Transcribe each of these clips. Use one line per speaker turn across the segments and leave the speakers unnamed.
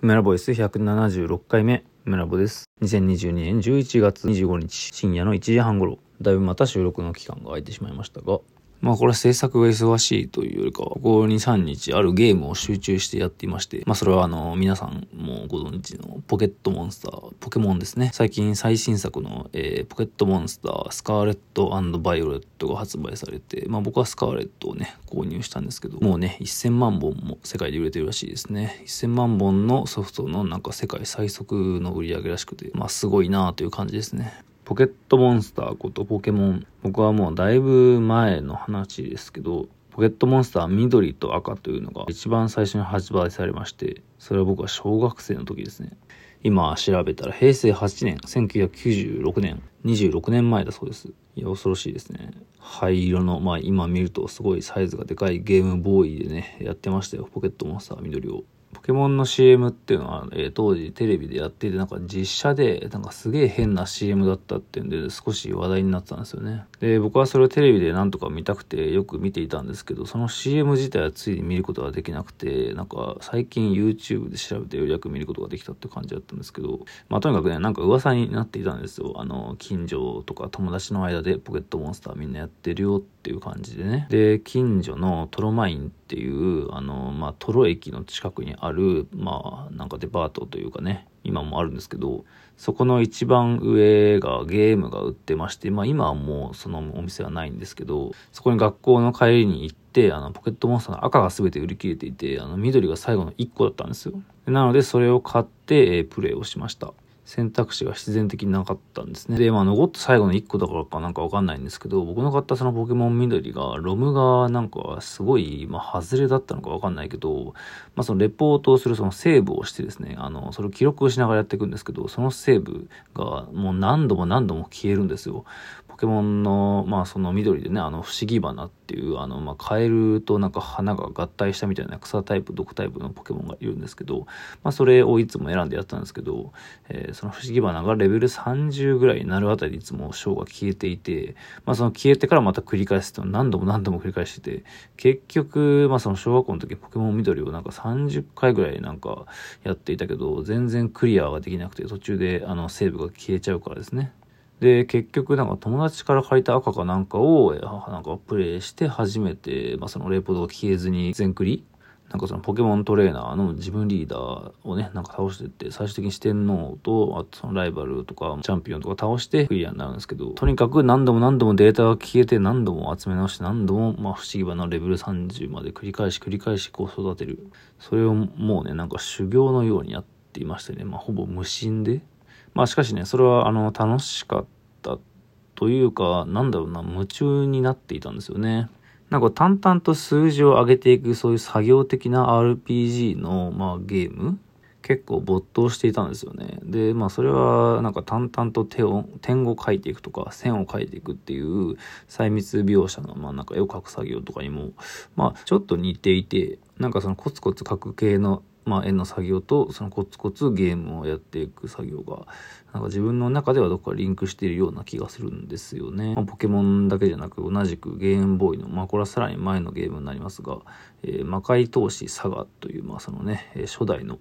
メラボイス176回目、メラボです。2022年11月25日深夜の1時半頃、だいぶまた収録の期間が空いてしまいましたが、まあこれは制作が忙しいというよりかは、ここ2、3日あるゲームを集中してやっていまして、まあそれはあの、皆さんもご存知のポケットモンスター、ポケモンですね。最近最新作の、えー、ポケットモンスター、スカーレットバイオレットが発売されて、まあ僕はスカーレットをね、購入したんですけど、もうね、1000万本も世界で売れてるらしいですね。1000万本のソフトのなんか世界最速の売り上げらしくて、まあすごいなという感じですね。ポケットモンスターことポケモン。僕はもうだいぶ前の話ですけど、ポケットモンスター緑と赤というのが一番最初に発売されまして、それは僕は小学生の時ですね。今調べたら平成8年、1996年、26年前だそうです。いや、恐ろしいですね。灰色の、まあ今見るとすごいサイズがでかいゲームボーイでね、やってましたよ。ポケットモンスター緑を。ポケモンの CM っていうのは、えー、当時テレビでやっていて、なんか実写で、なんかすげえ変な CM だったっていうんで、少し話題になってたんですよね。で、僕はそれをテレビでなんとか見たくてよく見ていたんですけど、その CM 自体はついに見ることができなくて、なんか最近 YouTube で調べてようやく見ることができたって感じだったんですけど、まあとにかくね、なんか噂になっていたんですよ。あの、近所とか友達の間でポケットモンスターみんなやってるよっていう感じでね。で、近所のトロマインっていう、あの、まあトロ駅の近くにある、まあ、なんかデパートというかね、今もあるんですけど、そこの一番上がゲームが売ってまして、まあ今はもうそのお店はないんですけど、そこに学校の帰りに行って、あの、ポケットモンスターの赤が全て売り切れていて、あの、緑が最後の1個だったんですよ。なので、それを買って、え、プレイをしました。選択肢が必然的になかったんですね。で、まあ残った最後の1個だからかなんかわかんないんですけど、僕の買ったそのポケモン緑が、ロムがなんかすごい、まあ外れだったのかわかんないけど、まあそのレポートをするそのセーブをしてですね、あの、それを記録しながらやっていくんですけど、そのセーブがもう何度も何度も消えるんですよ。ポケモンの、まあその緑でね、あの不思議花っていう、あの、まあカエルとなんか花が合体したみたいな草タイプ、毒タイプのポケモンがいるんですけど、まあそれをいつも選んでやったんですけど、えー、その不思議花がレベル30ぐらいになるあたりいつも章が消えていて、まあその消えてからまた繰り返すって何度も何度も繰り返してて、結局、まあその小学校の時ポケモン緑をなんか30回ぐらいなんかやっていたけど、全然クリアができなくて途中であのセーブが消えちゃうからですね。で、結局なんか友達から借りた赤かなんかを、なんかプレイして初めて、まあそのレポートが消えずに全クリなんかそのポケモントレーナーの自分リーダーをね、なんか倒してって、最終的に四天王と、あとそのライバルとか、チャンピオンとか倒してクリアになるんですけど、とにかく何度も何度もデータが消えて、何度も集め直して、何度も、まあ不思議花レベル30まで繰り返し繰り返しこう育てる。それをもうね、なんか修行のようにやっていましてね、まあほぼ無心で。まあしかしね、それはあの、楽しかったというか、なんだろうな、夢中になっていたんですよね。なんか淡々と数字を上げていくそういう作業的な RPG の、まあ、ゲーム結構没頭していたんですよね。で、まあそれはなんか淡々と手を、点を書いていくとか線を書いていくっていう細密描写のまあなんか絵を描く作業とかにもまあちょっと似ていて、なんかそのコツコツ書く系のまあ、絵の作業とそのコツコツゲームをやっていく作業がなんか自分の中ではどこかリンクしているような気がするんですよね。まあ、ポケモンだけじゃなく同じくゲームボーイの、まあこれはさらに前のゲームになりますが、えー、魔界闘士サガという、まあそのね、初代の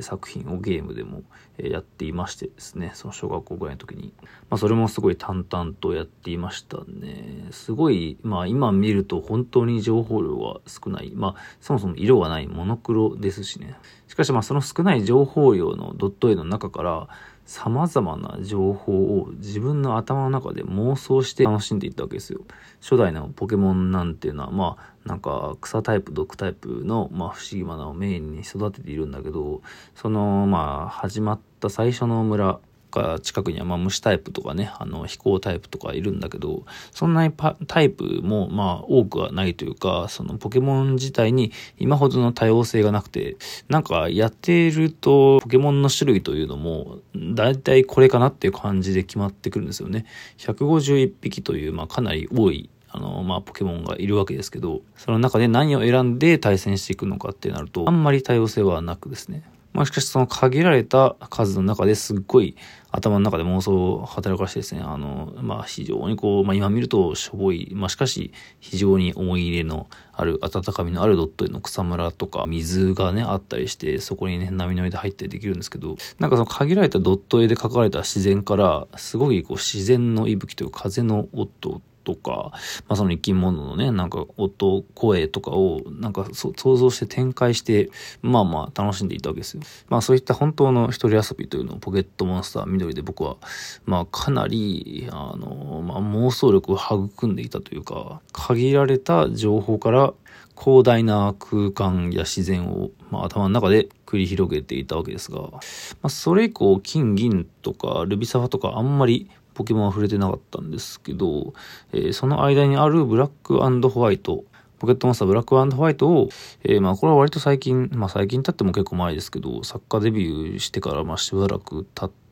作品をゲームでもやっていましてですね、その小学校ぐらいの時に。まあそれもすごい淡々とやっていましたね。すごい、まあ今見ると本当に情報量が少ない。まあそもそも色がないモノクロですしね。しかしまあその少ない情報量のドット絵の中から様々な情報を自分の頭の中で妄想して楽しんでいったわけですよ。初代のポケモンなんていうのはまあなんか草タイプ毒タイプのまあ不思議花をメインに育てているんだけどそのまあ始まった最初の村か近くにはまあ虫タイプとかね、あの飛行タイプとかいるんだけど、そんなにタイプもまあ多くはないというか、そのポケモン自体に今ほどの多様性がなくて、なんかやっているとポケモンの種類というのも、だいたいこれかなっていう感じで決まってくるんですよね。151匹というまあかなり多いあの、まあ、ポケモンがいるわけですけど、その中で何を選んで対戦していくのかってなると、あんまり多様性はなくですね。まあしかしその限られた数の中ですっごい頭の中で妄想を働かしてですね、あの、まあ非常にこう、まあ今見るとしょぼい、まあしかし非常に思い入れのある、温かみのあるドット絵の草むらとか、水がね、あったりして、そこにね、波の上で入ったりできるんですけど、なんかその限られたドット絵で描かれた自然から、すごいこう自然の息吹という風の音とか、まあ、その生き物のね、なんか音、声とかを、なんか想像して展開して、まあまあ楽しんでいたわけですよ。まあそういった本当の一人遊びというのをポケットモンスター緑で僕は、まあかなり、あの、まあ妄想力を育んでいたというか、限られた情報から広大な空間や自然を、まあ、頭の中で繰り広げていたわけですが、まあ、それ以降、金銀とかルビサファとかあんまりポケモンは触れてなかったんですけど、えー、その間にあるブラックホワイト、ポケットモンスターブラックホワイトを、えー、まあこれは割と最近、まあ最近経っても結構前ですけど、作家デビューしてからまあしばらく経って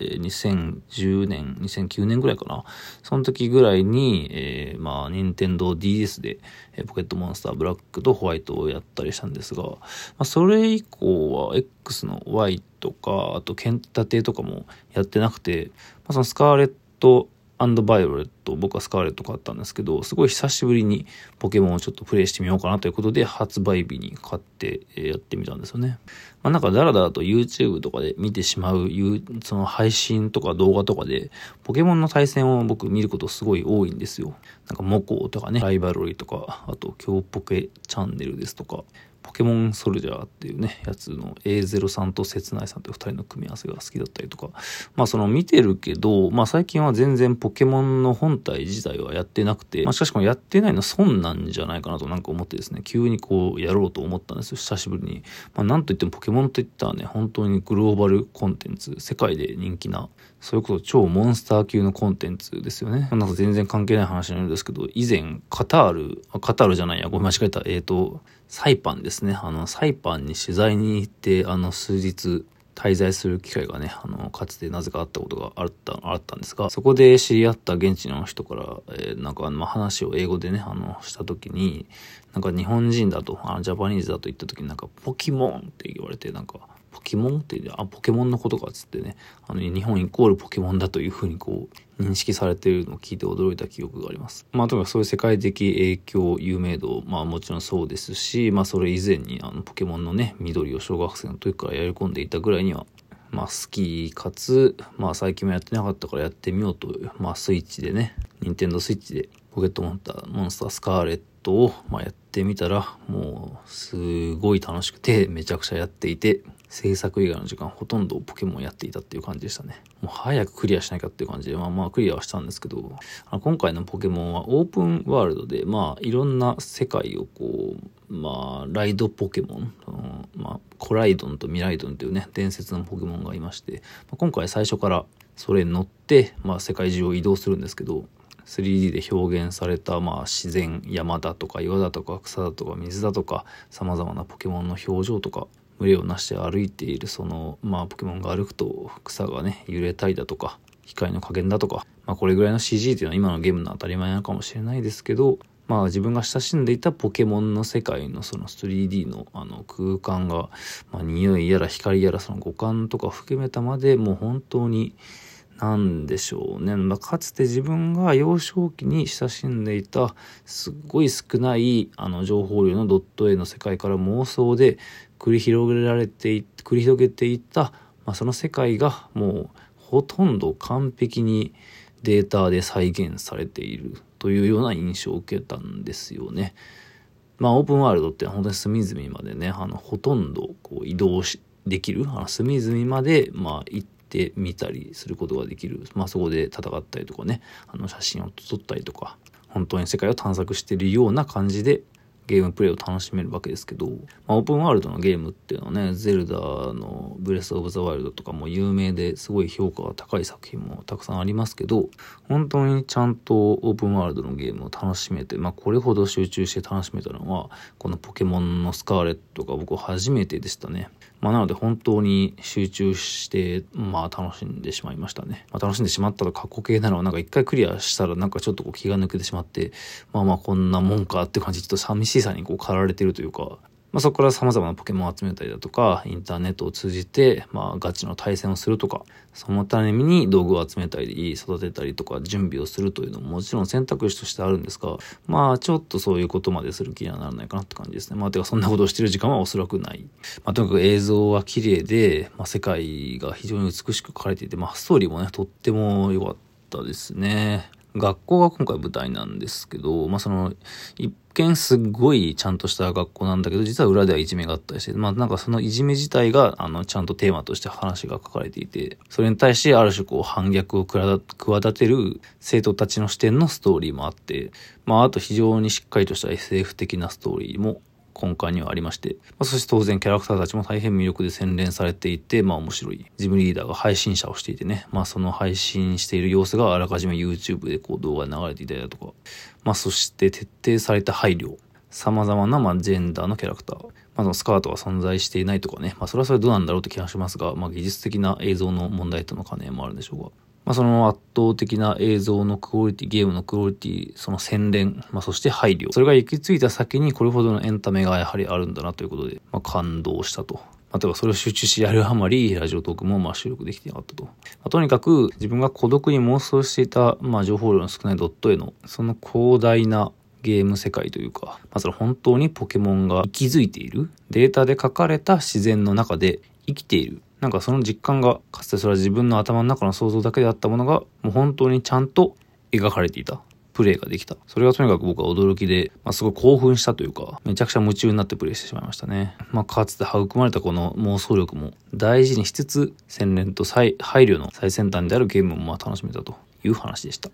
え2010年、2009年ぐらいかな。その時ぐらいに、えー、まあ、任天堂 DS で、えー、ポケットモンスターブラックとホワイトをやったりしたんですが、まあ、それ以降は X の Y とか、あと剣立てとかもやってなくて、まあ、そのスカーレットアンドバイオレット、僕はスカーレット買ったんですけど、すごい久しぶりにポケモンをちょっとプレイしてみようかなということで、発売日に買ってやってみたんですよね。まあなんかダラダラと YouTube とかで見てしまう、その配信とか動画とかで、ポケモンの対戦を僕見ることすごい多いんですよ。なんかモコとかね、ライバルリーとか、あと今日ポケチャンネルですとか、ポケモンソルジャーっていうね、やつの A0 さんと切ないさんという二人の組み合わせが好きだったりとか、まあその見てるけど、まあ最近は全然ポケモンの本体自体はやってなくて、まあしかしこのやってないの損なんじゃないかなとなんか思ってですね、急にこうやろうと思ったんですよ、久しぶりに。まあなんといってもポケモンといったらね、本当にグローバルコンテンツ、世界で人気な、それこそ超モンスター級のコンテンツですよね。なんか全然関係ない話なんですけど、以前カタール、カタールじゃないや、ごめん間違えた、えっ、ー、と、サイパンですね。あの、サイパンに取材に行って、あの、数日滞在する機会がね、あの、かつてなぜかあったことがあった、あったんですが、そこで知り合った現地の人から、えー、なんか、まあ、話を英語でね、あの、した時に、なんか日本人だと、あの、ジャパニーズだと言った時になんか、ポキモンって言われて、なんか、ポケモン？ってあ、ポケモンのことかっつってね、あの、日本イコールポケモンだというふうにこう、認識されているのを聞いて驚いた記憶があります。まあ、とにかくそういう世界的影響、有名度、まあもちろんそうですし、まあそれ以前にあの、ポケモンのね、緑を小学生の時からやり込んでいたぐらいには、まあ好きかつ、まあ最近もやってなかったからやってみようとう、まあスイッチでね、任天堂スイッチでポケットモンスター、モンスタースカーレットを、まあ、やってみたら、もうすごい楽しくてめちゃくちゃやっていて、制作以外の時間ほとんどポケモンやっていたっていう感じでしたね。もう早くクリアしないかっていう感じで、まあまあクリアはしたんですけど、今回のポケモンはオープンワールドで、まあいろんな世界をこう、まあライドポケモン、まあコライドンとミライドンというね、伝説のポケモンがいまして、まあ、今回最初からそれに乗って、まあ世界中を移動するんですけど、3D で表現された、まあ、自然山だとか岩だとか草だとか水だとかさまざまなポケモンの表情とか群れをなして歩いているその、まあ、ポケモンが歩くと草がね、揺れたりだとか、光の加減だとか、まあ、これぐらいの CG っていうのは今のゲームの当たり前なのかもしれないですけど、まあ自分が親しんでいたポケモンの世界のその 3D のあの空間が、まあ匂いやら光やらその五感とか含めたまでもう本当になんでしょうね。まあ、かつて自分が幼少期に親しんでいたすっごい少ないあの情報量のドット絵の世界から妄想で繰り広げられてい繰り広げていた、まあ、その世界がもうほとんど完璧にデータで再現されているというような印象を受けたんですよね。まあオープンワールドって本当に隅々までね、あのほとんどこう移動しできる、あの隅々までまあ行ってみたりすることができる。まあそこで戦ったりとかね、あの写真を撮ったりとか、本当に世界を探索しているような感じでゲームプレイを楽しめるわけですけど、まあ、オープンワールドのゲームっていうのはね、ゼルダのブレス・オブ・ザ・ワイルドとかも有名ですごい評価が高い作品もたくさんありますけど、本当にちゃんとオープンワールドのゲームを楽しめて、まあこれほど集中して楽しめたのは、このポケモンのスカーレットが僕初めてでしたね。まあなので本当に集中して、まあ楽しんでしまいましたね。まあ楽しんでしまったら過去形なのはなんか一回クリアしたらなんかちょっとこう気が抜けてしまって、まあまあこんなもんかって感じ、ちょっと寂しいさにこう駆られてるというか、まあ、そこから様々なポケモンを集めたりだとか、インターネットを通じて、まあ、ガチの対戦をするとか、そのために道具を集めたり、育てたりとか、準備をするというのももちろん選択肢としてあるんですが、まあ、ちょっとそういうことまでする気にはならないかなって感じですね。まあ、てか、そんなことをしてる時間はおそらくない。まあ、とにかく映像は綺麗で、まあ、世界が非常に美しく描かれていて、まあ、ストーリーもね、とっても良かったですね。学校が今回舞台なんですけど、まあその、一見すっごいちゃんとした学校なんだけど、実は裏ではいじめがあったりして、まあなんかそのいじめ自体が、あの、ちゃんとテーマとして話が書かれていて、それに対してある種こう反逆をくらだ企てる生徒たちの視点のストーリーもあって、まああと非常にしっかりとした SF 的なストーリーも根幹にはありまして、まあ、そして当然キャラクターたちも大変魅力で洗練されていて、まあ面白い。ジムリーダーが配信者をしていてね、まあその配信している様子があらかじめ YouTube でこう動画で流れていたりだとか、まあそして徹底された配慮。様々な、まあ、ジェンダーのキャラクター。まあ、のスカートが存在していないとかね。まあ、それはそれどうなんだろうって気がしますが、まあ、技術的な映像の問題との兼ねもあるんでしょうが。まあ、その圧倒的な映像のクオリティ、ゲームのクオリティ、その洗練、まあ、そして配慮。それが行き着いた先にこれほどのエンタメがやはりあるんだなということで、まあ、感動したと。まあ、とかそれを集中しやるあまり、ラジオトークもまあ収録できてなかったと。まあ、とにかく自分が孤独に妄想していた、まあ、情報量の少ないドットへの、その広大なゲーム世界というか、まずは本当にポケモンが息づいている、データで書かれた自然の中で生きているなんかその実感が、かつてそれは自分の頭の中の想像だけであったものが、もう本当にちゃんと描かれていた。プレイができた。それがとにかく僕は驚きで、まあ、すごい興奮したというか、めちゃくちゃ夢中になってプレイしてしまいましたね。まあ、かつて育まれたこの妄想力も大事にしつつ、洗練と配慮の最先端であるゲームもまあ楽しめたという話でした。